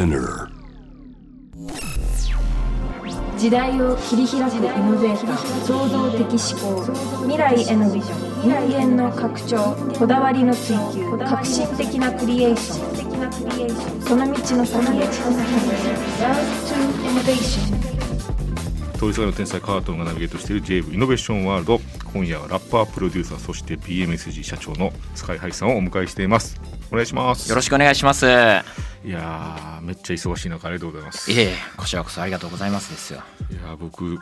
Spinner. 時代を切り開くイノベーター創造的思考未来へのビジョン人間の拡張こだわりの追求革新的なクリエーション。その道の先へ。Love to Innovation 通りすがりの天才カートンがナビゲートしている JV イノベーションワールド。今夜はラッパープロデューサーそして PMSG 社長のスカイハイさんをお迎えしています。お願いします。よろしくお願いします。いいやーめっちゃ忙しい中ありがとうございますいえいえ、こちらこそありがとうございますですよ。やー僕明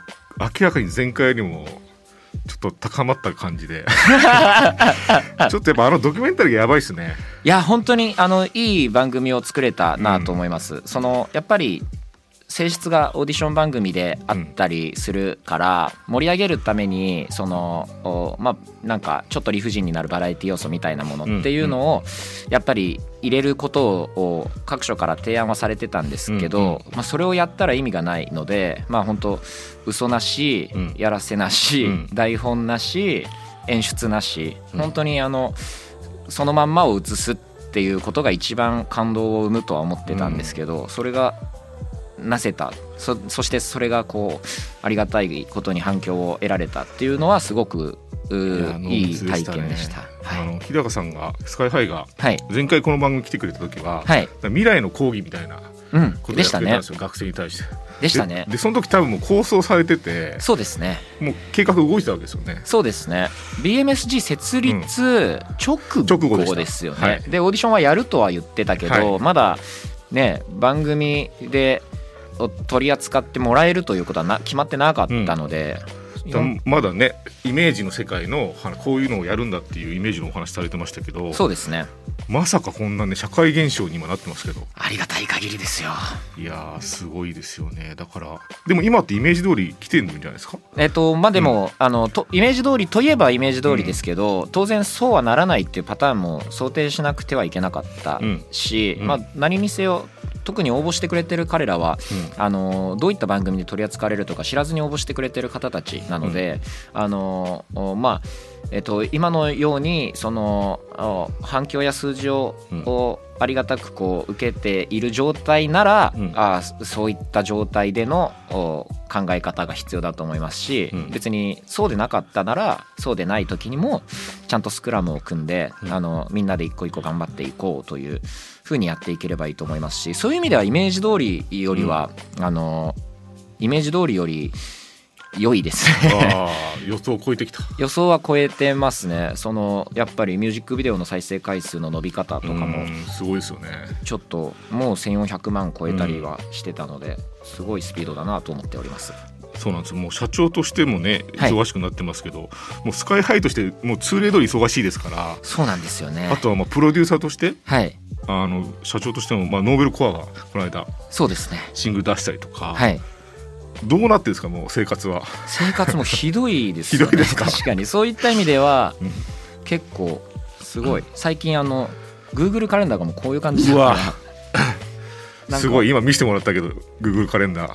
らかに前回よりもちょっと高まった感じで ちょっとやっぱあのドキュメンタリーがやばいっすねいや、本当に、あの、いい番組を作れたなと思います。その、やっぱり。性質がオーディション番組であったりするから盛り上げるためにそのおまあなんかちょっと理不尽になるバラエティ要素みたいなものっていうのをやっぱり入れることを各所から提案はされてたんですけうんどまあそれをやったら意味がないのでまあ本当嘘なしうん。やらせなしうん。台本なし演出なしうん。本当にあのそのまんまを映すっていうことが一番感動を生むとは思ってたんですけど、それがなせた。そそしてそれがこうありがたいことに反響を得られたっていうのはすごくういい体験でした。あはい、の日高さんがスカイハイがはい。前回この番組来てくれた時は、はい。未来の講義みたいなうんことをでしたねやってたんですよ、学生に対して。でしたね。ででその時多分もう構想されててそうですね。もう計画動いてたわけですよね。そうですね。BMSG 設立直直後ですよね、はいでオーディションはやるとは言ってたけど、はい。まだね番組でお取り扱ってもらえるということはな決まってなかったので、だまだねイメージの世界のはこういうのをやるんだっていうイメージのお話されてましたけどそうですね。まさかこんなね社会現象に今なってますけど。ありがたい限りですよ。いやーすごいですよね。だからでも今ってイメージ通り来てるんじゃないですか？えっとまあでも、あのとイメージ通りといえばイメージ通りですけど、当然そうはならないっていうパターンも想定しなくてはいけなかったし、うん。まあ、何にせよ特に応募してくれてる彼らはあのどういった番組で取り扱われるとか知らずに応募してくれてる方たちなので、あのおまあえっと、今のようにそのお反響や数字を、ありがたくこう受けている状態なら、うん。あそういった状態でのお考え方が必要だと思いますし、うん。別にそうでなかったならそうでない時にもちゃんとスクラムを組んで、うん。あのみんなで一個一個頑張っていこうというふうにやっていければいいと思いますしそういう意味ではイメージ通りよりは、あのイメージ通りより良いです。予想を超えてきた。予想は超えてますね。そのやっぱりミュージックビデオの再生回数の伸び方とかもうんすごいですよね。ちょっともう1400万超えたりはしてたので、すごいスピードだなと思っております。そうなんですもう社長としてもねはい。忙しくなってますけど、もうスカイハイとしてもう通例通り忙しいですからそうなんですよね。あとはまあプロデューサーとしてはいあの社長としてもまあノーベルコアがこの間そうですね。シングル出したりとか、はい。どうなってるんですかもう生活は。生活もひどいですよね。ひどいですか？確かに。そういった意味では、うん。結構すごい、最近あの Google カレンダーがもうこういう感じだうわ。すごい。今見せてもらったけど Google カレンダー。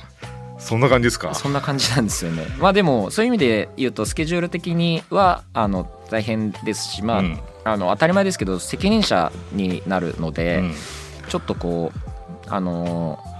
そんな感じですか？そんな感じなんですよね。まあでもそういう意味で言うとスケジュール的にはあの大変ですし、まあ、うんあの当たり前ですけど責任者になるので、うん。ちょっとこうあのー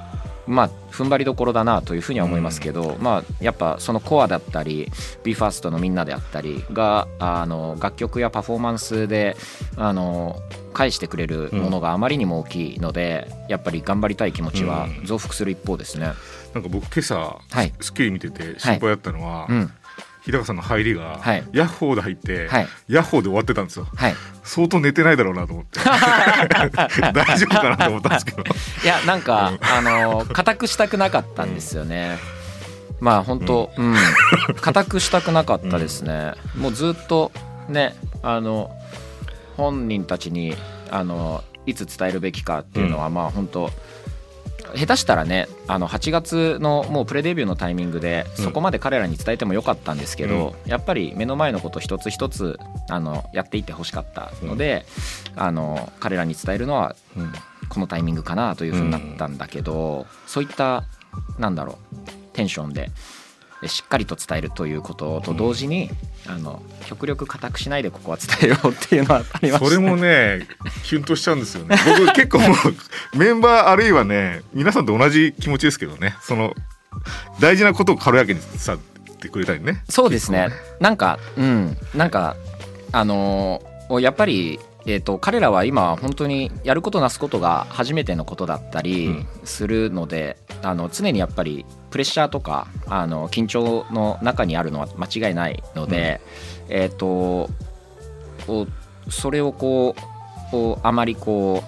まあ踏ん張りどころだなというふうには思いますけど、まあやっぱそのコアだったり BE:FIRST のみんなであったりがあの楽曲やパフォーマンスであの返してくれるものがあまりにも大きいので、やっぱり頑張りたい気持ちは増幅する一方ですね。なんか僕今朝、はい。スッキリ見てて心配だったのは、うん日高さんの入りが、はい。ヤッホーで入って、はい。ヤッホーで終わってたんですよ。はい。相当寝てないだろうなと思って。大丈夫かなと思ったんですけど。いやなんか、あの固くしたくなかったんですよね。まあ本当、うん、固くしたくなかったですね。もうずっとね、あの本人たちにあのいつ伝えるべきかっていうのは、まあ本当。下手したらねあの8月のもうプレデビューのタイミングでうん。そこまで彼らに伝えてもよかったんですけど、やっぱり目の前のこと一つ一つあのやっていってほしかったので、あの彼らに伝えるのはうん。このタイミングかなというふうになったんだけど、そういったなんだろうテンションでしっかりと伝えるということと同時に、あの極力固くしないでここは伝えようっていうのはありました。それもねキュンとしちゃうんですよね。僕結構もうメンバーあるいはね皆さんと同じ気持ちですけどね。その大事なことを軽やかに伝ってくれたりね。そうですね。なんかうん。なんかあのーやっぱりえー、と彼らは今本当にやることなすことが初めてのことだったりするので、あの常にやっぱりプレッシャーとかあの緊張の中にあるのは間違いないので、えっ、とおそれをこうおあまりこ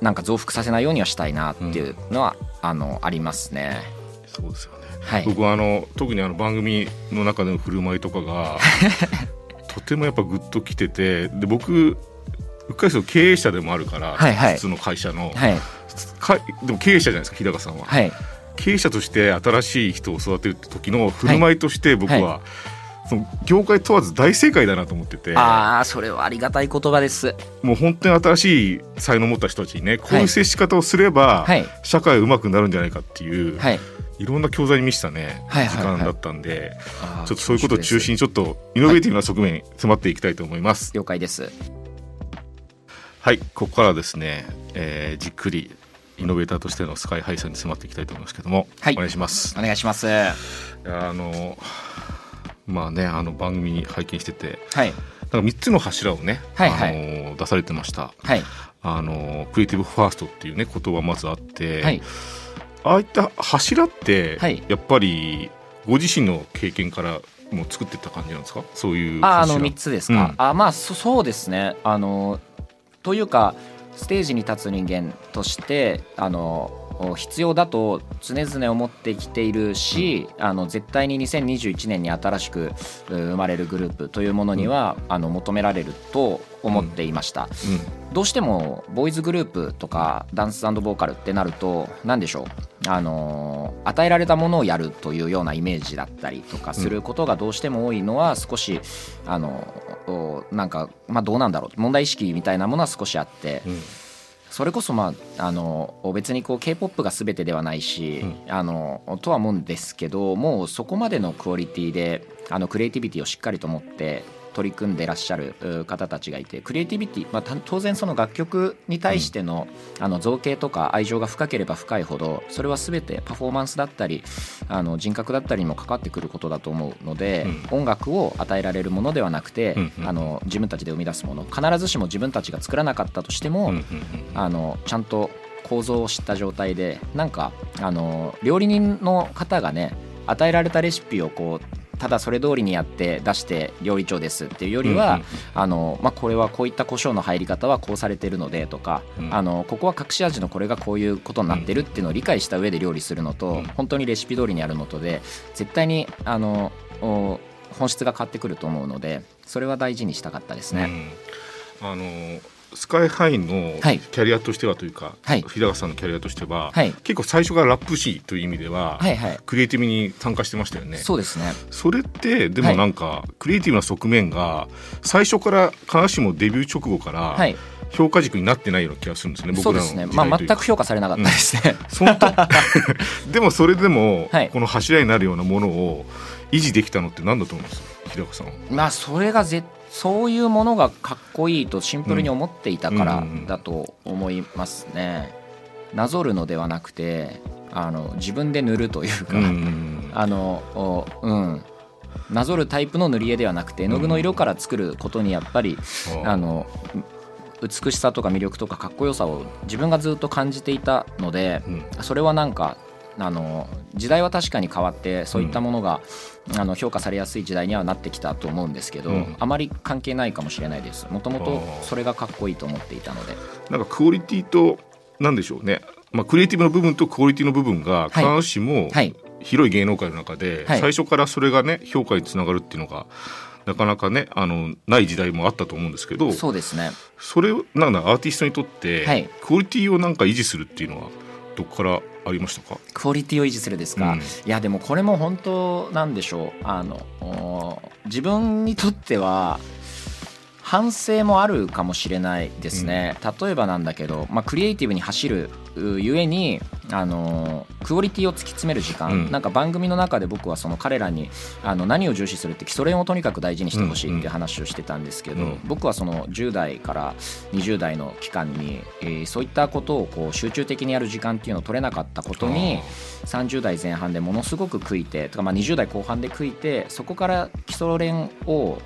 うなんか増幅させないようにはしたいなっていうのは、あのありますね。そうですよね。はい、僕はあの特にあの番組の中での振る舞いとかが とてもやっぱグッときててで僕うっかりすると経営者でもあるから、はいはい。普通の会社の、はいかでも経営者じゃないですか日高さんは、はい。経営者として新しい人を育てる時の振る舞いとして僕は、はその業界問わず大正解だなと思ってて。ああそれはありがたい言葉です。もう本当に新しい才能を持った人たちにねこういう接し方をすれば、はい。社会はうまくなるんじゃないかっていう、はい。い、ろんな教材に満ちたね、はいはいはい。時間だったんでちょっとそういうことを中心にちょっとイノベーティブな側面に迫っていきたいと思います。了解です。はい、ここからはですね、えーじっくりイノベーターとしてのスカイハイさんに迫っていきたいと思いますけども、はい。お願いします。お願いします。あのまあねあの番組拝見しててはい。なんか3つの柱をね、はいはい。あの出されてました。はい。あのクリエイティブファーストっていうね言葉まずあって、はい。ああいった柱って、はい。やっぱりご自身の経験からもう作ってった感じなんですか？そういうああの柱。3つですか、うん。あまあそそうですね。あのというかステージに立つ人間としてあの必要だと常々思ってきているし、あの絶対に2021年に新しくう生まれるグループというものには、あの求められると思っていました、どうしてもボーイズグループとかダンスボーカルってなると何でしょう？あのー与えられたものをやるというようなイメージだったりとかすることがどうしても多いのは少しあのおなんかまあどうなんだろう。問題意識みたいなものは少しあってうん。うんそれこそまああの別にこう K-POP が全てではないし、あのとは思うんですけどもうそこまでのクオリティであのクリエイティビティをしっかりと持って取り組んでらっしゃるう方たちがいてクリエイティビティ、まあ、た当然その楽曲に対しての,、あの造形とか愛情が深ければ深いほどそれは全てパフォーマンスだったりあの人格だったりにも関わってくることだと思うので、音楽を与えられるものではなくて、うんうんあの自分たちで生み出すもの必ずしも自分たちが作らなかったとしても、うんうんうんあのちゃんと構造を知った状態でなんかあの料理人の方がね与えられたレシピをこうただそれ通りにやって出して料理長ですっていうよりは、うんうんあのまあ、これはこういった胡椒の入り方はこうされてるのでとか、うん。あのここは隠し味のこれがこういうことになってるっていうのを理解した上で料理するのと、うん。本当にレシピ通りにやるのとで絶対にあのお本質が変わってくると思うのでそれは大事にしたかったですね。うん。あのスカイハイのはい。キャリアとしてはというか、はい。日高さんのキャリアとしては、はい。結構最初からラップ師という意味では、はいはい。クリエイティブに参加してましたよね。そうですね。それってでもなんか、クリエイティブな側面が最初から必ずしもデビュー直後からはい。評価軸になってないような気がするんですね、僕らのですねまあ時代というか。全く評価されなかったですね、本当？でもそれでも、はい。この柱になるようなものを維持できたのって何だと思います？日高さんは。まあそれがぜそういうものがかっこいいとシンプルに思っていたからだと思いますね。なぞるのではなくてあの自分で塗るというか、うん あのおうん。なぞるタイプの塗り絵ではなくて絵の具の色から作ることにやっぱり、ああの美しさとか魅力とかかっこよさを自分がずっと感じていたので、うん。それはなんかあの時代は確かに変わってそういったものが、あの評価されやすい時代にはなってきたと思うんですけど、うん。あまり関係ないかもしれないです。もともとそれがかっこいいと思っていたので。なんかクオリティとなんでしょうね、まあ、クリエイティブの部分とクオリティの部分が必ずしもはい。広い芸能界の中ではい。最初からそれがね評価につながるっていうのがなかなかねあのない時代もあったと思うんですけどそうですね。それをなんだアーティストにとって、はい。クオリティをなんか維持するっていうのはどこからありましたか？クオリティを維持するですか、うん。いやでもこれも本当なんでしょう。あのお自分にとっては反省もあるかもしれないですね、例えばなんだけど、まあ、クリエイティブに走るうゆえにあのクオリティを突き詰める時間、うん。なんか番組の中で僕はその彼らにあの何を重視するって基礎練をとにかく大事にしてほしいっていう話をしてたんですけど、うん。僕はその10代から20代の期間に、えーそういったことをこう集中的にやる時間っていうのを取れなかったことに30代前半でものすごく悔いてとかまあ20代後半で悔いてそこから基礎練を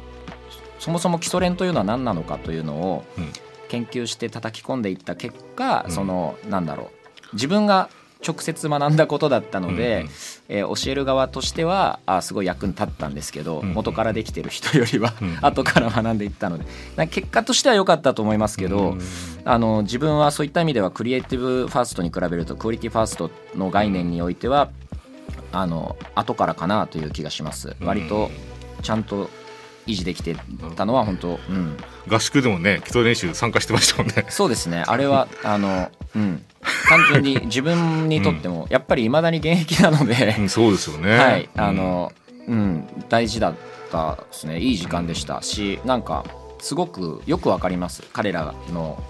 そもそも基礎練というのは何なのかというのをうん。研究して叩き込んでいった結果、うん。そのなんだろう。自分が直接学んだことだったので、うんうん。えー教える側としてはあすごい役に立ったんですけど、うん元からできてる人よりは、うん。後から学んでいったので。結果としては良かったと思いますけど、うんあの自分はそういった意味ではクリエイティブファーストに比べるとクオリティファーストの概念においてはあの後からかなという気がします。割とちゃんと維持できてたのは本当、うん、合宿でもね基礎練習参加してましたもんね。そうですね。あれは あの、うん、単純に自分にとってもやっぱりいまだに現役なので、うんそうですよね。はい。あの、うん、大事だったですね。いい時間でしたしなんかすごくよくわかります。彼らの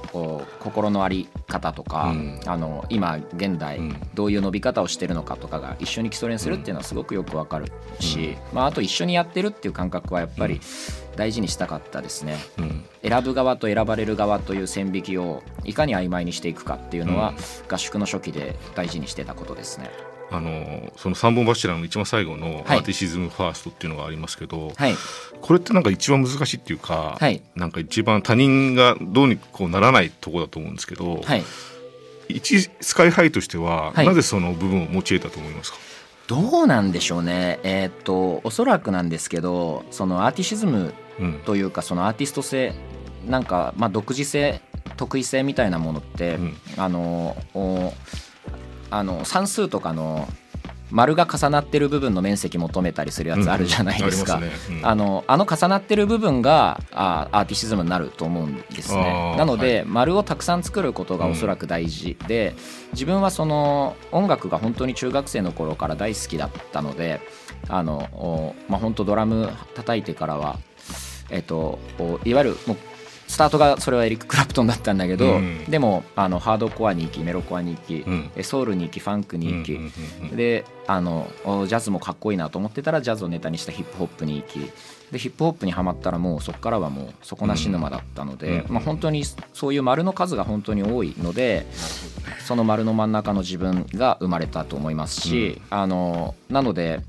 心の在り方とか、うん。あの今現代うん。どういう伸び方をしてるのかとかが一緒に基礎練するっていうのはすごくよくわかるし、まあ、あと一緒にやってるっていう感覚はやっぱり大事にしたかったですね。うん。選ぶ側と選ばれる側という線引きをいかに曖昧にしていくかっていうのは、うん。合宿の初期で大事にしてたことですね。あのその三本柱の一番最後のアはい。ーティシズムファーストっていうのがありますけど、はい、これってなんか一番難しいっていうか、はい。なんか一番他人がどうにこうならないところだと思うんですけど、はい、一スカイハイとしては、はい。なぜその部分を用いたと思いますか、どうなんでしょうね、えーっとおそらくなんですけどそのアーティシズムうん。というかそのアーティスト性なんか、まあ、独自性得意性みたいなものって、うん。あのおあの算数とかの丸が重なってる部分の面積求めたりするやつあるじゃないですか。うんあすね。うん。あのあの重なってる部分があアーティシズムになると思うんですね。なので、はい。丸をたくさん作ることがおそらく大事で、自分はその音楽が本当に中学生の頃から大好きだったのであのおまあ本当ドラム叩いてからはえっとおいわゆるもうスタートがそれはエリック・クラプトンだったんだけど、うん。でもあのハードコアに行きメロコアに行き、うん。えソウルに行きファンクに行き、であのおジャズもかっこいいなと思ってたらジャズをネタにしたヒップホップに行き。でヒップホップにはまったらもうそこからはもう底なし沼だったので、うんまあ、本当にそういう丸の数が本当に多いのでその丸の真ん中の自分が生まれたと思いますし、あのなので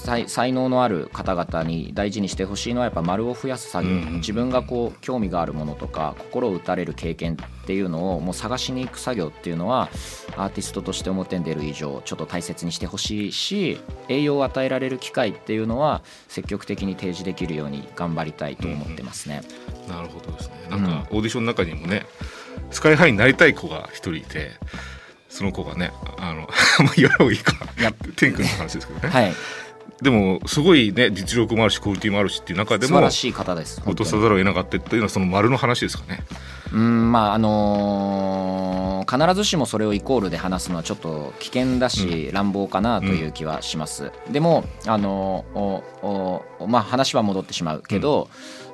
才才能のある方々に大事にしてほしいのはやっぱ丸を増やす作業、うんうん自分がこう興味があるものとか心を打たれる経験っていうのをもう探しに行く作業っていうのはアーティストとして表に出る以上ちょっと大切にしてほしいし栄養を与えられる機会っていうのは積極的に提示できるように頑張りたいと思ってますね。なるほどですね。なんかオーディションの中にもね、スカイハイになりたい子が一人いてその子がねあの まあ言わないいいか天君の話ですけどね、はい、でもすごいね実力もあるしクオリティもあるしっていう中でも素晴らしい方です。落とさざるを得なかったっていうのはその丸の話ですかね。うんまああのー必ずしもそれをイコールで話すのはちょっと危険だし、乱暴かなという気はします。でもあのまあ話は戻ってしまうけど、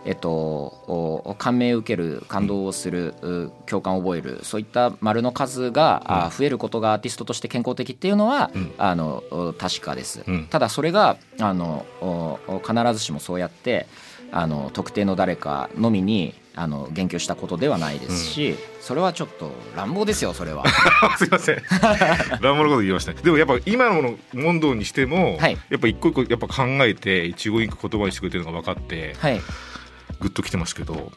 えっとお感銘を受ける感動をするう共感を覚えるそういった丸の数が、あ増えることがアーティストとして健康的っていうのは、うん。あのお確かです。うん。ただそれがあの必ずしもそうやってあの特定の誰かのみにあの言及したことではないですし、それはちょっと乱暴ですよそれは。すいません 乱暴なこと言いましたねでもやっぱ今の問答にしても、はいやっぱ一個一個やっぱ考えて一語一句言葉にしてくれてるのが分かってはい。グッときてますけど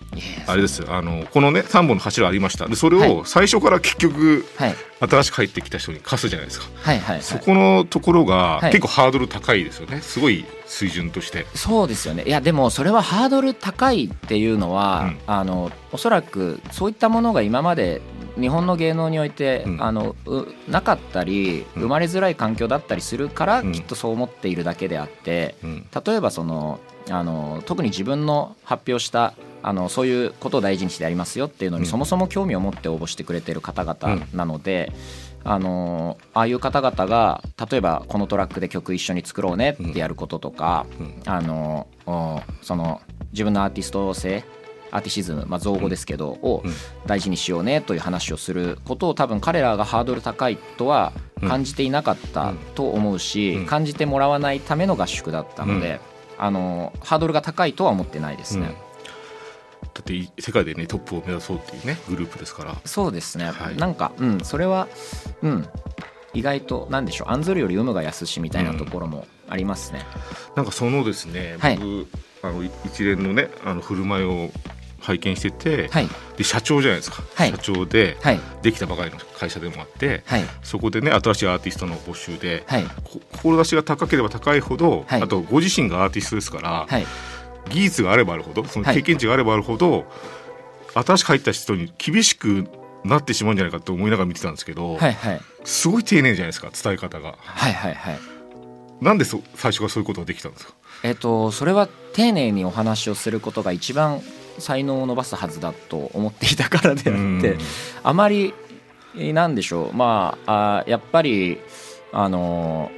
あれですあのこのね3本の柱ありました。でそれはを最初から結局はい。新しく入ってきた人に貸すじゃないですか、はいはいはい。そこのところがはい。結構ハードル高いですよね。すごい水準として。そうですよね。いやでもそれはハードル高いっていうのは、うん。あのおそらくそういったものが今まで日本の芸能において、うん。あのうなかったりうん。生まれづらい環境だったりするから、うん。きっとそう思っているだけであってうん。例えばそのあの特に自分の発表したあのそういうことを大事にしてやりますよっていうのに、うん。そもそも興味を持って応募してくれてる方々なので、あのああいう方々が例えばこのトラックで曲一緒に作ろうねってやることとか、うん。あのおその自分のアーティスト性アーティシズム、まあ、造語ですけど、をうん。大事にしようねという話をすることを多分彼らがハードル高いとは感じていなかったと思うし、うん。感じてもらわないための合宿だったので、あのハードルが高いとは思ってないですね。うん。だってい世界でねトップを目指そうっていうねグループですから。そうですね、はい。なんか、うん、それは、うん、意外となんでしょう案ずるより有無が安しみたいなところもありますね。なんかそのですね、はい。僕あのい一連のねあの振る舞いを拝見してて、はい。で社長じゃないですか、はい。社長ではい。できたばかりの会社でもあって、はい。そこでね新しいアーティストの募集で、志が高ければ高いほど、はい。あとご自身がアーティストですから、はい。技術があればあるほどそのはい。経験値があればあるほど、新しく入った人に厳しくなってしまうんじゃないかと思いながら見てたんですけど、はいはい。すごい丁寧じゃないですか伝え方が。はいはいはい。なんでそ最初からそういうことができたんですか？えっとそれは丁寧にお話をすることが一番才能を伸ばすはずだと思っていたからであってあまりなんでしょう。まああやっぱりあの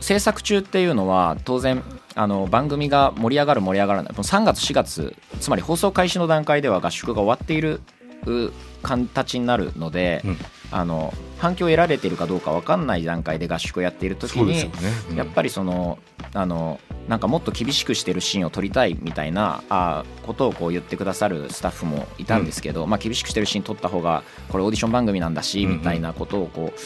制作中っていうのは当然あの番組が盛り上がる盛り上がらない。もう3月4月つまり放送開始の段階では合宿が終わっているう形になるので、うん。あの反響を得られているかどうか分かんない段階で合宿をやっている時にね、うん。やっぱりそのあのなんかもっと厳しくしてるシーンを撮りたいみたいなあことをこう言ってくださるスタッフもいたんですけど、まあ、厳しくしてるシーン撮った方がこれオーディション番組なんだし、うんうんみたいなことをこう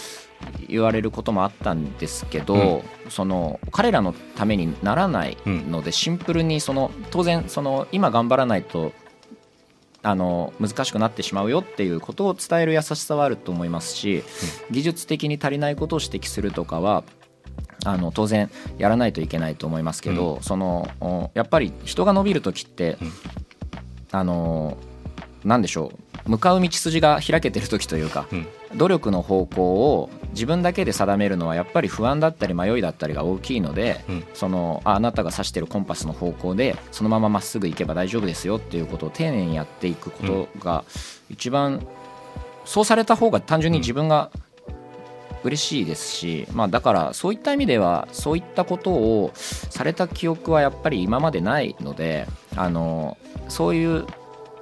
言われることもあったんですけど、その彼らのためにならないので、シンプルにその当然その今頑張らないとあの難しくなってしまうよっていうことを伝える優しさはあると思いますし、技術的に足りないことを指摘するとかはあの当然やらないといけないと思いますけど、そのおやっぱり人が伸びる時って、うん。あのなんでしょう向かう道筋が開けてる時というか、うん。努力の方向を自分だけで定めるのはやっぱり不安だったり迷いだったりが大きいので、うん。そのああなたが指してるコンパスの方向でそのまままっすぐ行けば大丈夫ですよっていうことを丁寧にやっていくことが一番そうされた方が単純に自分が嬉しいですし、まあ、だからそういった意味ではそういったことをされた記憶はやっぱり今までないのであのそういう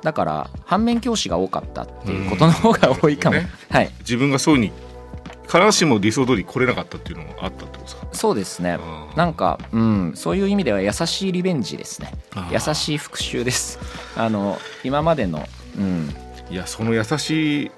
だから反面教師が多かったっていうことの方が多いかも、うんね。はい。自分がそうに必ずしも理想通り来れなかったっていうのもあったってことですか？そうですね。なんか、うん、そういう意味では優しいリベンジですね。優しい復讐です。あの今までの、うん、いやその優しい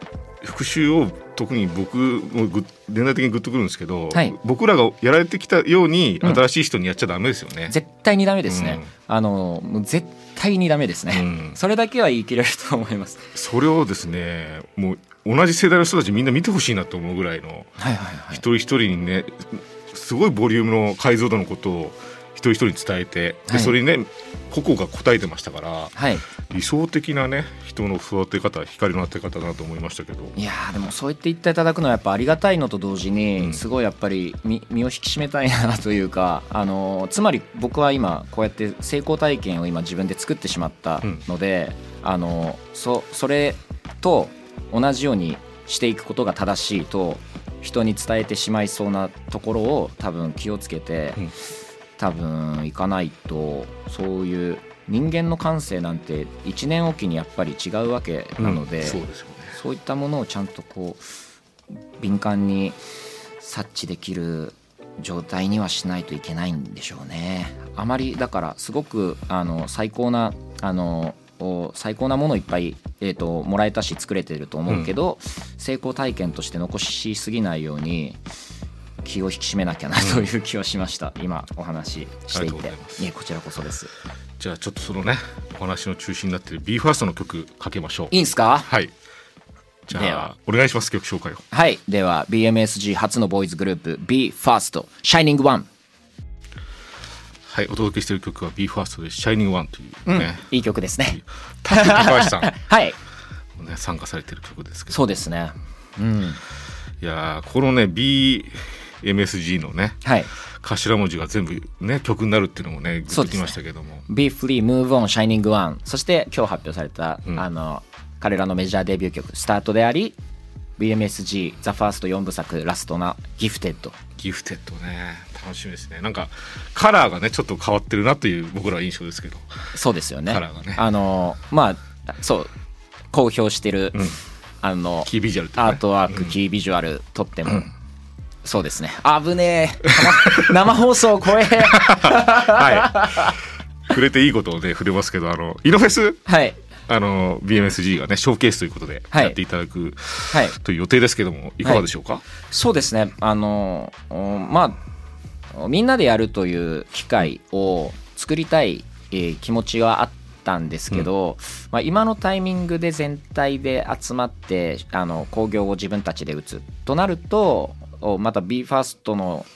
復讐を特に僕もぐ連絡的にグッとくるんですけど、はい。僕らがやられてきたようにうん。新しい人にやっちゃダメですよね。絶対にダメですね、うん。あのもう絶対にダメですね、うん。それだけは言い切れると思います。それをですねもう同じ世代の人たちみんな見てほしいなと思うぐらいのはいはいはい。一人一人にねすごいボリュームの解像度のことを一人一人に伝えて、はい。でそれにね個々が答えてましたからはい。理想的なね人の育て方光の当て方だなと思いましたけど。いやーでもそう言って言っていただくのはやっぱありがたいのと同時うにん。すごいやっぱり身身を引き締めたいなというか、あのーつまり僕は今こうやって成功体験を今自分で作ってしまったので、あのーそそれと同じようにしていくことが正しいと人に伝えてしまいそうなところを多分気をつけて、うん多分いかないとそういう人間の感性なんて1年おきにやっぱり違うわけなので。うんそういったものをちゃんとこう敏感に察知できる状態にはしないといけないんでしょうね。あまりだからすごくあの最高なあのお最高なものをいっぱい、えー、ともらえたし作れてると思うけど、成功体験として残しすぎないように気を引き締めなきゃなという気はしました、今お話ししていて。ざいいえこちらこそです。じゃあちょっとそのねお話の中心になっている BE:FIRST の曲かけましょう。いいんすか？はい。じゃあお願いします曲紹介を。はい。では BMSG 初のボーイズグループ BE:FIRST Shining One はいお届けしている曲は BE:FIRST で「Shining One」といううん。ね、いい曲ですね。高橋さん。はい、もね参加されている曲ですけど。そうですね。うん、いやーこのね BMSG のねはい。頭文字が全部ね曲になるっていうのもねグッときましたけども、Be Free, Move On, Shining One。そして今日発表された、うん。あの彼らのメジャーデビュー曲、スタートであり、BMSG、The First 4部作、ラストな Gifted。ギフテッドね。楽しみですね。なんかカラーがねちょっと変わってるなという僕らは印象ですけど。そうですよね。カラーがね。あのまあそう公表してる、うん。あのキービジュアルね。アートワーク、キービジュアル撮っても、そうですね。危ねえ。生 生放送怖え。はい。触れていいことをね触れますけどあのイノフェス？はい。あの BMSG がねショーケースということではい。やっていただくはい。という予定ですけどもいかがでしょうか、そうですね。あのうんまあみんなでやるという機会を作りたい、えー気持ちはあったんですけど、まあ、今のタイミングで全体で集まってあの興行を自分たちで打つとなるとおまた BE:FIRST の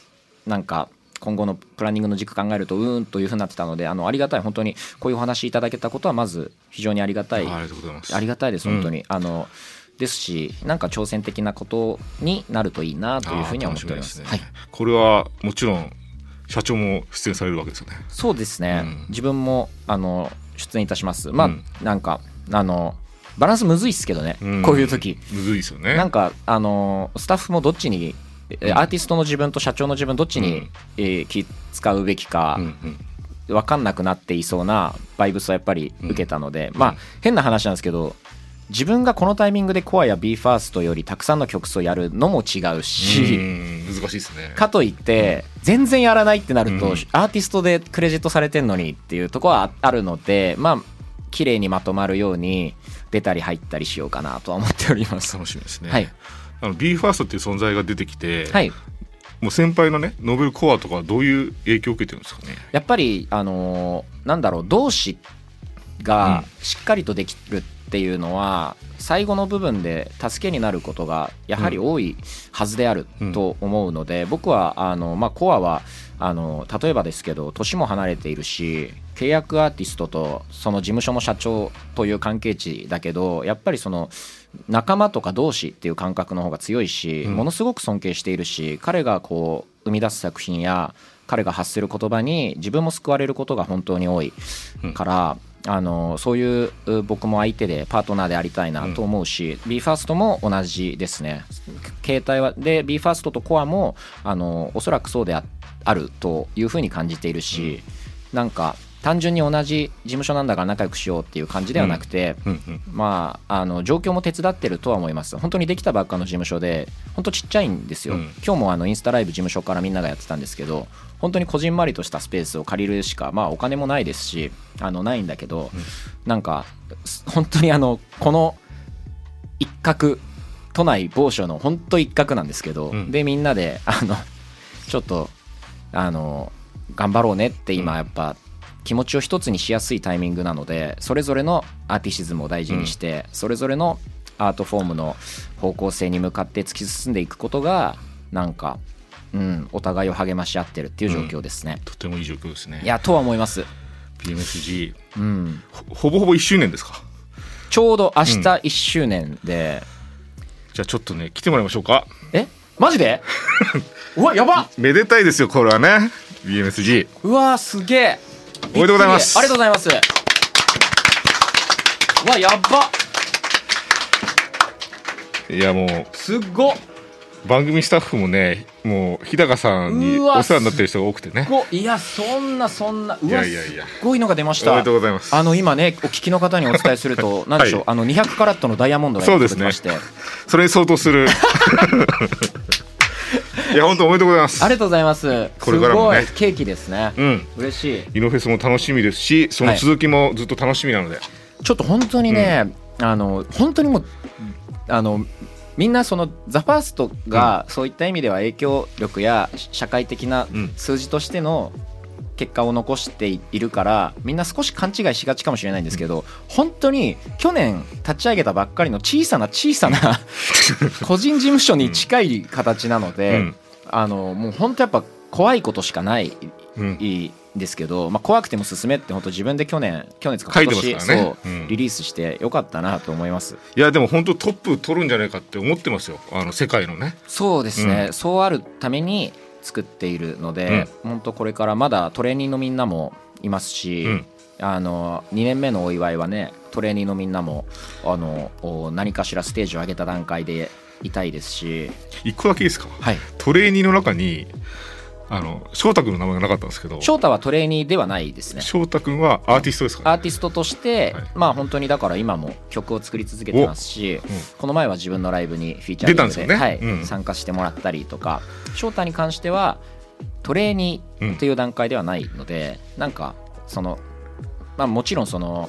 なんか今後のプランニングの軸考えるとうーんというふうになってたのであのありがたい本当にこういうお話いただけたことはまず非常にありがたい。あありがとうございますありがたいです本当に、あのですしなんか挑戦的なことになるといいなというふうには思っております。あー楽しみはい。これはもちろん社長も出演されるわけですよね。そうですね、うん。自分もあの出演いたします。まあ、うんなんかあのバランスむずいっすけどね、ん。こういう時。むずいですよね。なんかあのスタッフもどっちにえうんアーティストの自分と社長の自分どっちに、うん。えー気使うべきかうんうん。分かんなくなっていそうなバイブスはやっぱり受けたので、まあ変な話なんですけど自分がこのタイミングでコアや BE:FIRST よりたくさんの曲数をやるのも違うし、うん。難しいですね。かといって全然やらないってなると、うん。アーティストでクレジットされてんのにっていうところはああるのでまあ綺麗にまとまるように出たり入ったりしようかなとは思っております。楽しみですね、はい、あの BE:FIRST っていう存在が出てきて、はい、もう先輩のねノーベルコアとかはどういう影響を受けてるんですかね？やっぱりあのーなんだろう同志がしっかりとできるっていうのは、最後の部分で助けになることがやはり多いはずであると思うので、僕はあの、まあ、コアはあの例えばですけど年も離れているし契約アーティストとその事務所の社長という関係値だけどやっぱりその仲間とか同士っていう感覚の方が強いし、うん。ものすごく尊敬しているし彼がこう生み出す作品や彼が発する言葉に自分も救われることが本当に多いから、あのそういうう僕も相手でパートナーでありたいなと思うし、BE:FIRST も同じですね。携帯はで BE:FIRST とコアもあのおそらくそうでああるというふうに感じているし、なんか単純に同じ事務所なんだから仲良くしようっていう感じではなくて、うんうんまあ、あの状況も手伝ってるとは思います。本当にできたばっかの事務所で本当ちっちゃいんですよ、うん。今日もあのインスタライブ事務所からみんながやってたんですけど本当にこじんまりとしたスペースを借りるしか、まあ、お金もないですしあのないんだけど、なんかす本当にあのこの一角都内某所の本当一角なんですけど、うん。でみんなであのちょっとあの頑張ろうねって今やっぱ気持ちを一つにしやすいタイミングなのでそれぞれのアーティシズムを大事にして、それぞれのアートフォームの方向性に向かって突き進んでいくことがなんか、うん、お互いを励まし合ってるっていう状況ですね。とてもいい状況ですね。いやとは思います、PMSG うん、ほほぼほぼ1周年ですか？ちょうど明日1周年で、じゃあちょっとね来てもらいましょうか。え？マジで？うわやばめでたいですよこれはね。BMSG うわすげえおめでとうございます。ありがとうございます。うわやば。いやもうすっご。っ番組スタッフもねもう日高さんにお世話になってる人が多くてね。ご。いやそんなそんな。いわやいやいや。すっごいのが出ました。おめでとうございます。あの今ねお聞きの方にお伝えすると 何でしょう、はい。あの200カラットのダイヤモンドがそうですね。届きまして、それに相当する いや本当おめでとうございます。ありがとうございます。これからもね。すごいケーキですね、うん。嬉しい。イノフェスも楽しみですしその続きもずっと楽しみなので、ちょっと本当にね、あの本当にもうあのみんなそのザ・ファーストがそういった意味では影響力や社会的なうん。数字としての結果を残しているからみんな少し勘違いしがちかもしれないんですけど本当に去年立ち上げたばっかりの小さな小さな 個人事務所に近い形なので、うんあのもう本当やっぱ怖いことしかないうん。ですけど、まあ、怖くても進めって本当自分で去年去年ですか書いて今年ますからね。リリースしてよかったなと思います。いやでも本当トップ取るんじゃないかって思ってますよ。あの世界のね。そうですね、うそうあるために作っているので、本当これからまだトレーニーのみんなもいますし、うん。あの2年目のお祝いはねトレーニーのみんなもあのお何かしらステージを上げた段階でいたいですし。一個だけいいですか？はい。トレーニーの中にあの翔太君の名前がなかったんですけど。翔太はトレーニーではないですね。翔太君はアーティストですか、ね、アーティストとして、はい。まあ本当にだから今も曲を作り続けてますし、うん。この前は自分のライブにフィーチャーですよね。はいうん。参加してもらったりとか。翔太に関してはトレーニーっていう段階ではないので、なんかそのまあもちろんその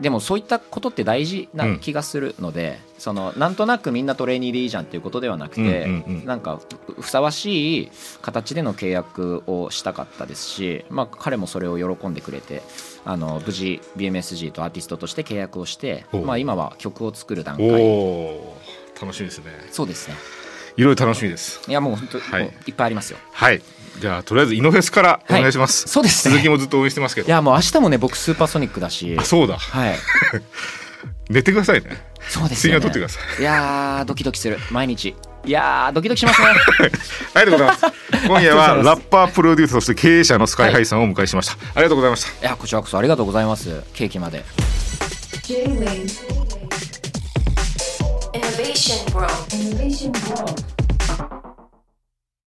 でもそういったことって大事な気がするので、そのなんとなくみんなトレーニーでいいじゃんっていうことではなくて、うんうんうん。なんかふふさわしい形での契約をしたかったですし、まあ、彼もそれを喜んでくれてあの無事 BMSG とアーティストとして契約をして、まあ、今は曲を作る段お階楽しみですね。そうですね。いろいろ楽しみです。いやもう本当、はい。いっぱいありますよ。はいじゃあとりあえずイノフェスからお願いします、そうですね。続きもずっと応援してますけど。いやもう明日もね僕スーパーソニックだし。あそうだ。はい。寝てくださいね。そうですよ、ね、睡眠はとってください。いやードキドキする。毎日。いやードキドキしますね。ありがとうございます。今夜はラッパープロデューサーそして経営者のスカイハイさんをお迎えしました、ありがとうございました。いやこちらこそありがとうございます。ケーキまで。J-Wave. Innovation World Innovation World